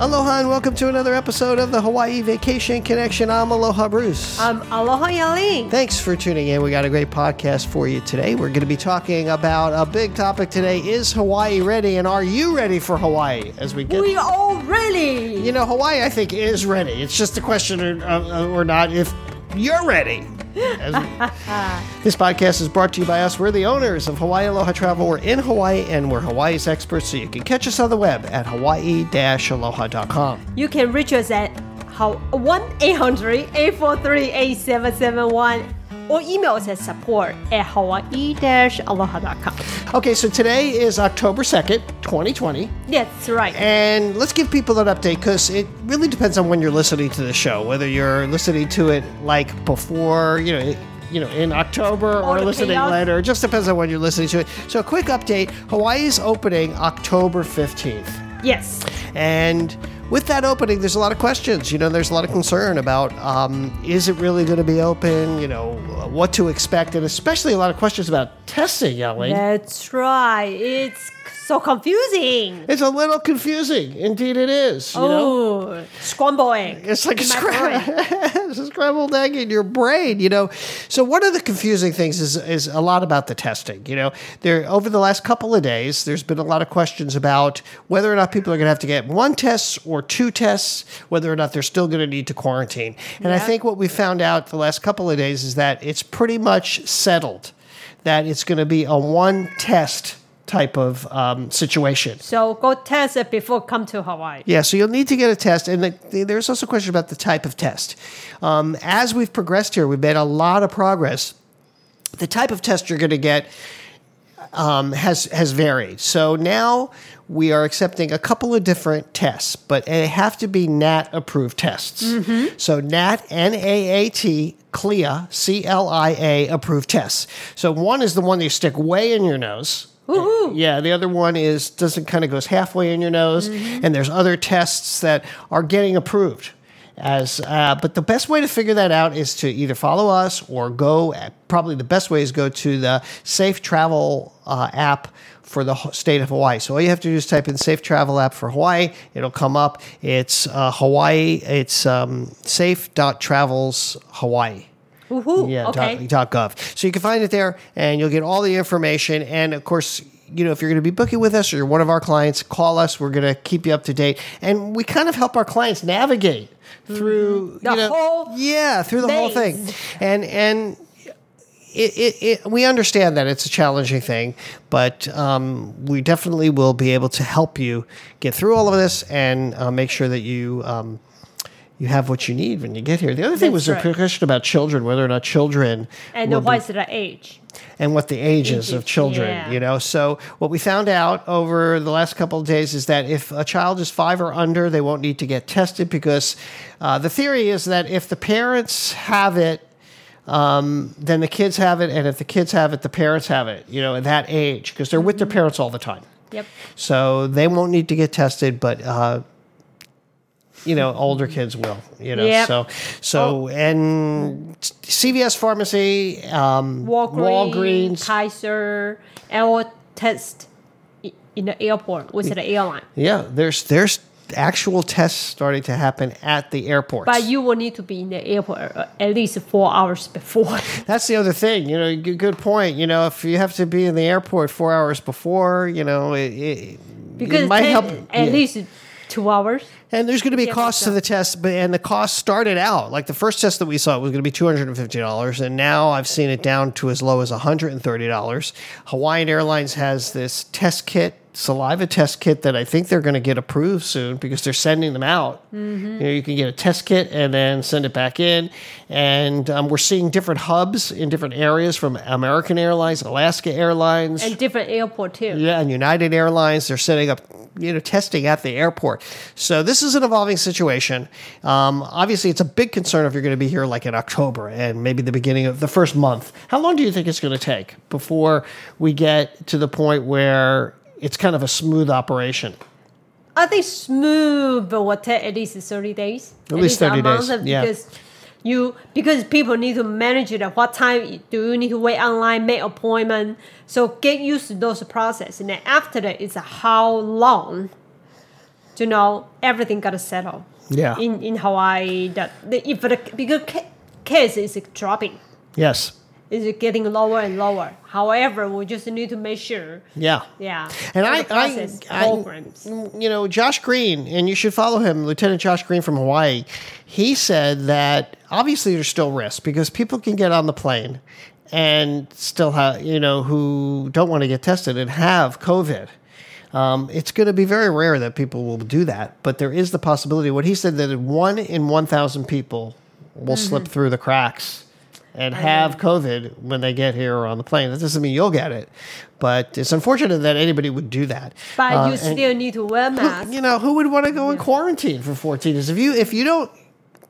Aloha and welcome to another episode of the Hawaii Vacation Connection. I'm Aloha Bruce. Um, aloha Yaling. Thanks for tuning in. We got a great podcast for you today. We're going to be talking about a big topic today. Is Hawaii ready and are you ready for Hawaii as we get We all ready. You know, Hawaii I think is ready. It's just a question or, uh, or not if you're ready. This podcast is brought to you by us. We're the owners of Hawaii Aloha Travel. We're in Hawaii and we're Hawaii's experts, so you can catch us on the web at hawaii-aloha.com. You can reach us at 1 800 843 8771 or email us at support at hawaii aloha.com. Okay, so today is October 2nd, 2020. That's right. And let's give people an update because it really depends on when you're listening to the show. Whether you're listening to it like before, you know, you know, in October or listening chaos. later. It just depends on when you're listening to it. So, a quick update: Hawaii is opening October 15th, yes. and with that opening, there's a lot of questions. You know, there's a lot of concern about um, is it really going to be open? You know, what to expect, and especially a lot of questions about testing, Yaling. That's right. It's so confusing. It's a little confusing. Indeed, it is. You know? Oh, scramble egg. It's like a scra- it's a scrambled egg in your brain, you know. So one of the confusing things is is a lot about the testing. You know, there over the last couple of days, there's been a lot of questions about whether or not people are going to have to get one test or two tests, whether or not they're still going to need to quarantine. And I think what we found out the last couple of days is that it's pretty much settled that it's going to be a one test type of um, situation. So go test it before come to Hawaii. Yeah, so you'll need to get a test, and the, the- there's also a question about the type of test. Um, as we've progressed here, we've made a lot of progress. The type of test you're going to get um, has has varied. So now we are accepting a couple of different tests, but they have to be NAAT approved tests. So NAAT N A A T CLIA C L I A approved tests. So one is the one that you stick way in your nose. Woohoo. Yeah, the other one is doesn't kind of goes halfway in your nose, and there's other tests that are getting approved. As uh, but the best way to figure that out is to either follow us or go. Probably the best way is go to the Safe Travel uh, app for the state of Hawaii. So all you have to do is type in Safe Travel app for Hawaii. It'll come up. It's uh, Hawaii. It's um, safe.travels Hawaii. Woohoo. Yeah, okay. dot, dot gov. So you can find it there, and you'll get all the information. And of course, you know if you're going to be booking with us or you're one of our clients, call us. We're going to keep you up to date, and we kind of help our clients navigate through The you know, whole yeah through the whole thing, and and. It, it, it, we understand that it's a challenging thing, but um, we definitely will be able to help you get through all of this and uh, make sure that you um, you have what you need when you get here. The other thing was That's a question about children, whether or not children And be- what's the age? and what the ages of children, yeah. you know. So what we found out over the last couple of days is that if a child is five or under, they won't need to get tested because uh, the theory is that if the parents have it, um, then the kids have it, and if the kids have it, the parents have it, you know, at that age because they're with Mm-hmm. their parents all the time. Yep. So they won't need to get tested, but uh, you know, older kids will. You know, Yep. so so and CVS pharmacy, um, Walgreens, Walgreens, Kaiser, all test in the airport with the airline. yeah. There's there's actual tests starting to happen at the airport. But you will need to be in the airport uh, at least four hours before. That's the other thing. You know, good, good point. You know, if you have to be in the airport four hours before, you know, it, it, because it might help. at yeah. least two hours. And there's going to be a cost to the test, but and the cost started out like the first test that we saw was going to be two hundred and fifty dollars, and now I've seen it down to as low as one hundred and thirty dollars. Hawaiian Airlines has this test kit, saliva test kit that I think they're going to get approved soon because they're sending them out. Mm-hmm. You know, you can get a test kit and then send it back in, and um, we're seeing different hubs in different areas from American Airlines, Alaska Airlines, And different airport too. yeah, and United Airlines, they're setting up, you know, testing at the airport. So this is an evolving situation. Um, obviously, it's a big concern if you're going to be here like in October and maybe the beginning of the first month. How long do you think it's going to take before we get to the point where it's kind of a smooth operation? I think smooth will take at least thirty days. At, least 30 a month days, yeah. Because you because people need to manage it. At what time do you need to wait online, make appointment? So get used to those process, and then after that, it's how long to know everything got settled Yeah. in in Hawaii. That the, if the because case is dropping, yes. is getting lower and lower. However, we just need to make sure. Yeah. Yeah, And I, I, I, mm, you know, Josh Green, and you should follow him, Lieutenant Josh Green from Hawaii. He said that obviously there's still risk because people can get on the plane and still have, you know, who don't want to get tested and have COVID. Um, it's going to be very rare that people will do that, but there is the possibility. What he said that one in 1,000 people will slip Mm-hmm. through the cracks and have COVID when they get here or on the plane. That doesn't mean you'll get it, but it's unfortunate that anybody would do that. But Uh, you still need to wear mask. you know, who would want to go in quarantine for 14 days? If you if you don't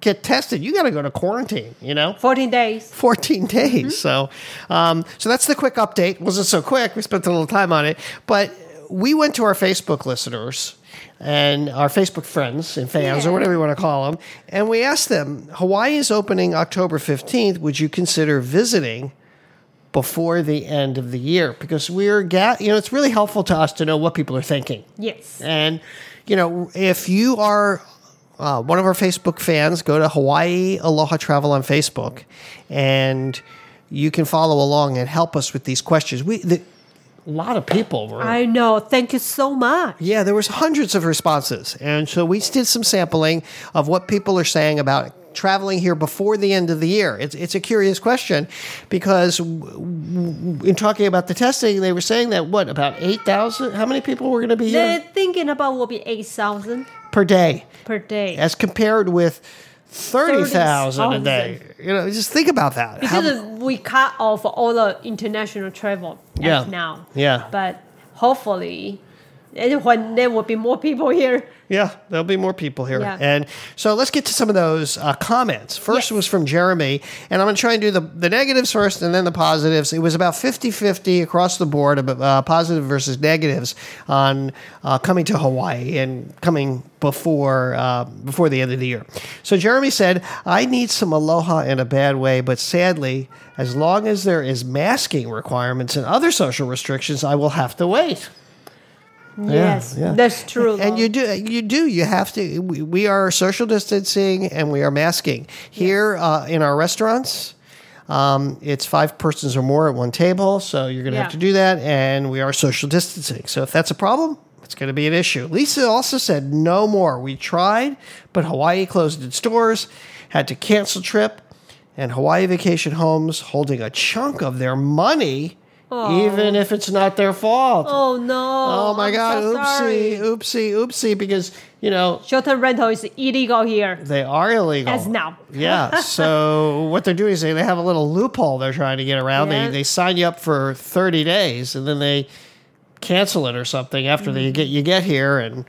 get tested, you got to go to quarantine. You know. 14 days. 14 days. So, um, so that's the quick update. wasn't so quick. We spent a little time on it, but we went to our Facebook listeners and our Facebook friends and fans, or whatever you want to call them, and we asked them: Hawaii is opening October 15th. Would you consider visiting? Before the end of the year, because we're, ga- you know, it's really helpful to us to know what people are thinking. Yes. And, you know, if you are uh, one of our Facebook fans, go to Hawaii Aloha Travel on Facebook and you can follow along and help us with these questions. We, the, a lot of people were. I know. Thank you so much. yeah, there was hundreds of responses. And so we did some sampling of what people are saying about traveling here before the end of the year. It's, it's a curious question because w- w- in talking about the testing, they were saying that what, about 8,000? How many people were going to be here? They're thinking about will be 8,000 per day? per day. as compared with 30,000 a day. You know, just think about that. How- Because we cut off all the international travel Yeah. now. Yeah. But hopefully, and when there will be more people here. Yeah, there'll be more people here. Yeah. And so let's get to some of those uh, comments. First Yes. was from Jeremy, and I'm going to try and do the, the negatives first and then the positives. It was about 50 50 across the board, uh, positive versus negatives on uh, coming to Hawaii and coming before uh, before the end of the year. So Jeremy said, I need some aloha in a bad way, but sadly, as long as there is masking requirements and other social restrictions, I will have to wait. Yes, yeah. that's true. And you do, you do, you have to. We, we are social distancing and we are masking here uh, in our restaurants. Um, it's five persons or more at one table, so you're going to have to do that. And we are social distancing. So if that's a problem, it's going to be an issue. Lisa also said no more. We tried, but Hawaii closed its doors, had to cancel trip, and Hawaii Vacation Homes holding a chunk of their money, Oh. even if it's not their fault. oh no. Oh my I'm God! so oopsie, sorry. oopsie, oopsie! Because you know Short-term rental is illegal here. they are illegal As now. yeah. So what they're doing is they, they have a little loophole they're trying to get around. Yeah. They they sign you up for thirty days and then they cancel it or something after they mm. get you get here and.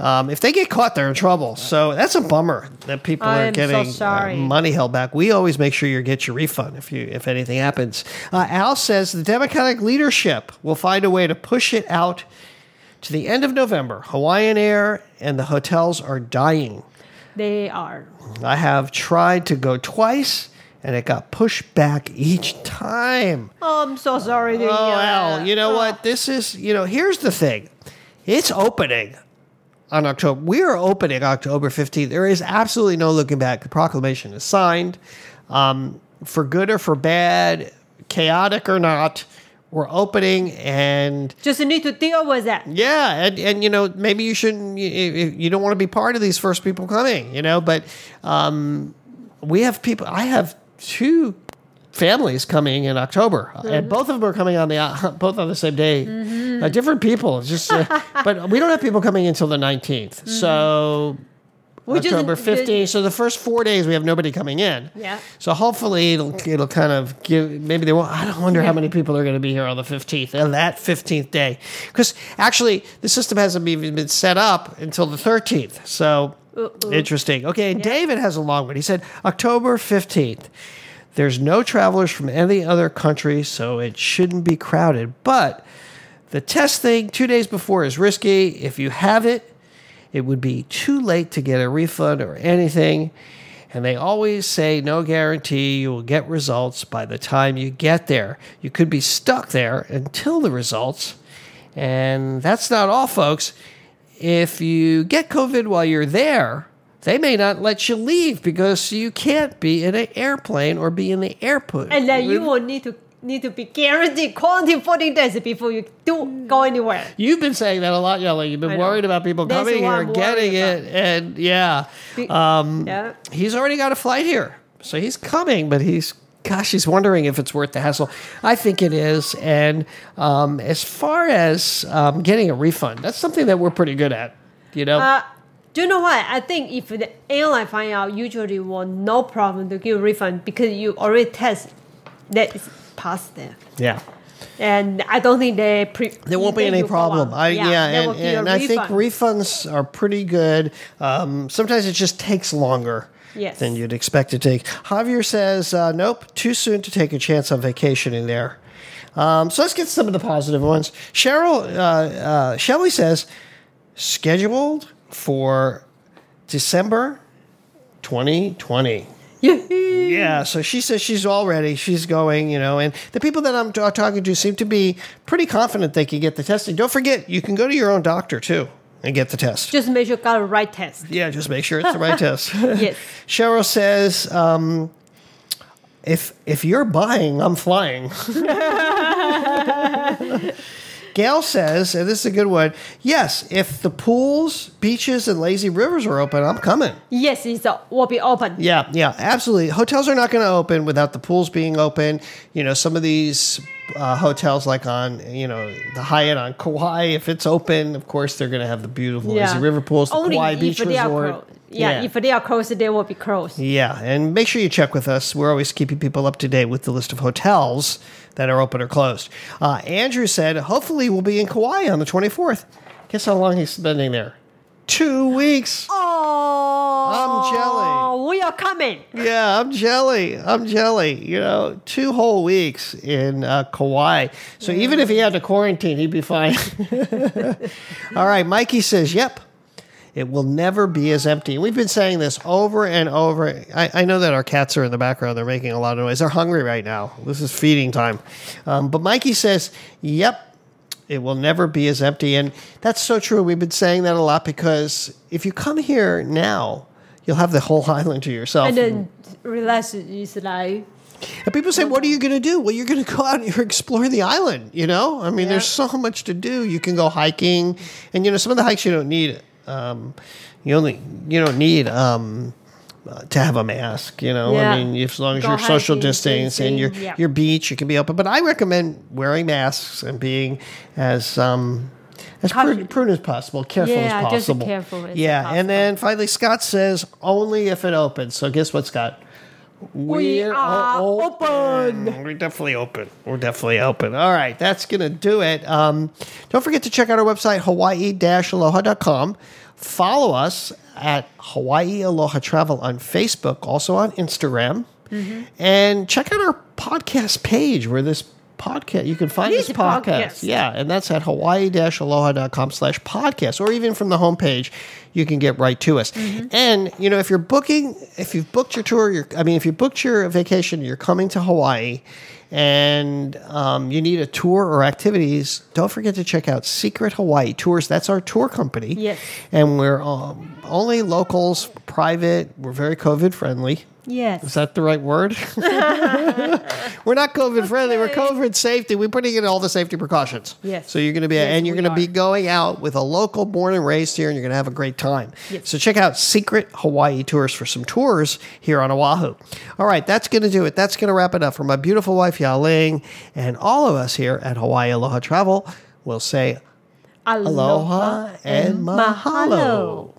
Um, if they get caught, they're in trouble. So that's a bummer that people I are am so getting uh, money held back. We always make sure you get your refund if you if anything happens. Uh, Al says the Democratic leadership will find a way to push it out to the end of November. Hawaiian Air and the hotels are dying. They are. I have tried to go twice and it got pushed back each time. Oh, I'm so sorry. Oh, Al, you know Oh. what? This is, you know, here's the thing it's opening on October. We are opening October 15th. There is absolutely no looking back. The proclamation is signed. Um, for good or for bad, chaotic or not, we're opening and Just need to deal with that. yeah, and, and you know maybe you shouldn't. You, you don't want to be part of these first people coming, you know. But um, we have people. I have two families coming in October, and both of them are coming on the uh, both on the same day. Uh, different people, just. Uh, but we don't have people coming until the 19th So. We just- October fifteenth. So the first four days we have nobody coming in. Yeah. So hopefully it'll it'll kind of give maybe they won't. I don't wonder how many people are going to be here on the fifteenth and that fifteenth day because actually the system hasn't even been set up until the thirteenth. So interesting. Okay, and David has a long one. He said October fifteenth. There's no travelers from any other country, so it shouldn't be crowded. But the test thing two days before is risky. If you have it, it would be too late to get a refund or anything. And they always say no guarantee you will get results by the time you get there. You could be stuck there until the results. And that's not all, folks. if you get COVID while you're there, they may not let you leave because you can't be in an airplane or be in the airport. And then you will need to need to be guaranteed quarantine 14 days before you do go anywhere. You've been saying that a lot, Yaling. You've been worried about people That's coming here, getting it, and yeah, um, Yeah. he's already got a flight here, so he's coming. But he's, gosh, he's wondering if it's worth the hassle. I think it is. And um, as far as um, getting a refund, that's something that we're pretty good at. You know, Uh, do you know what? I think if the airline find out, usually will no problem to give refund because you already test that is there. yeah. And I don't think they pre- There won't be any problem. I, yeah, they will and, give you a and I think refunds are pretty good. Um, sometimes it just takes longer Yes. than you'd expect it to take. Javier says, uh, nope, too soon to take a chance on vacationing there. Um, so let's get some of the positive ones. Cheryl, uh, uh, Shelly says, scheduled for December 2020. Yeah, so she says she's all ready. She's going, you know, and the people that I'm ta- talking to seem to be pretty confident they can get the testing. Don't forget, you can go to your own doctor too and get the test. Just make sure you got the right test. Yeah, just make sure it's the right test. Yes. Cheryl says, um, if if you're buying, I'm flying. Gail says, and this is a good one. Yes, if the pools, beaches, and lazy rivers are open, I'm coming. Yes, uh, will be open. Yeah, yeah, absolutely. Hotels are not going to open without the pools being open. You know, some of these uh, hotels, like on you know the Hyatt on Kauai, if it's open, of course they're going to have the beautiful lazy river pools, the Only Kauai Beach Resort. Yeah, if they are closed, they will be closed. Yeah, and make sure you check with us. We're always keeping people up to date with the list of hotels that are open or closed. Uh, Andrew said, hopefully we'll be in Kauai on the 24th. Guess how long he's spending there? Two weeks. Oh, I'm jelly. We are coming. Yeah, I'm jelly. I'm jelly. You know, two whole weeks in uh, Kauai. So even if he had to quarantine, he'd be fine. All right, Mikey says, "Yep, it will never be as empty." We've been saying this over and over. I, I know that our cats are in the background; they're making a lot of noise. They're hungry right now. This is feeding time. Um, but Mikey says, "Yep." It will never be as empty. And that's so true. We've been saying that a lot because if you come here now, you'll have the whole island to yourself. And then relax is like And people say, "What are you going to do?" Well, you're going to go out and you're explore the island. You know, I mean, Yeah. there's so much to do. You can go hiking, and you know, some of the hikes you don't need. Um, you only you don't need um, uh, to have a mask. You know, Yeah. I mean, as long as Go you're social distance and your yeah. your beach, you can be open. But I recommend wearing masks and being as um, as prudent, prudent as possible, careful Yeah, as just possible. careful as yeah, possible. and then finally, Scott says only if it opens. So guess what, Scott? We We're are open. We're definitely open. We're definitely open. All right, that's going to do it. Um, don't forget to check out our website, hawaii-aloha.com. Follow us at Hawaii Aloha Travel on Facebook, also on Instagram. Mm-hmm. And check out our podcast page where this podcast, you can find This podcast. podcast. Yeah, and that's at hawaii-aloha.com slash podcast, or even from the homepage, you can get right to us. And, you know, if you're booking, if you've booked your tour, you're, I mean, if you booked your vacation, you're coming to Hawaii, and um, you need a tour or activities, don't forget to check out Secret Hawaii Tours. That's our tour company. Yes. And we're um, only locals, private, we're very COVID friendly. Is that the right word? we're not COVID friendly. We're COVID safety. We're putting in all the safety precautions. Yes. So you're going to be, Yes, and you're going to be going out with a local born and raised here, and you're going to have a great time. Yes. So check out Secret Hawaii Tours for some tours here on Oahu. All right, that's going to do it. That's going to wrap it up for my beautiful wife Yao Ling and all of us here at Hawaii Aloha Travel. We'll say aloha and mahalo.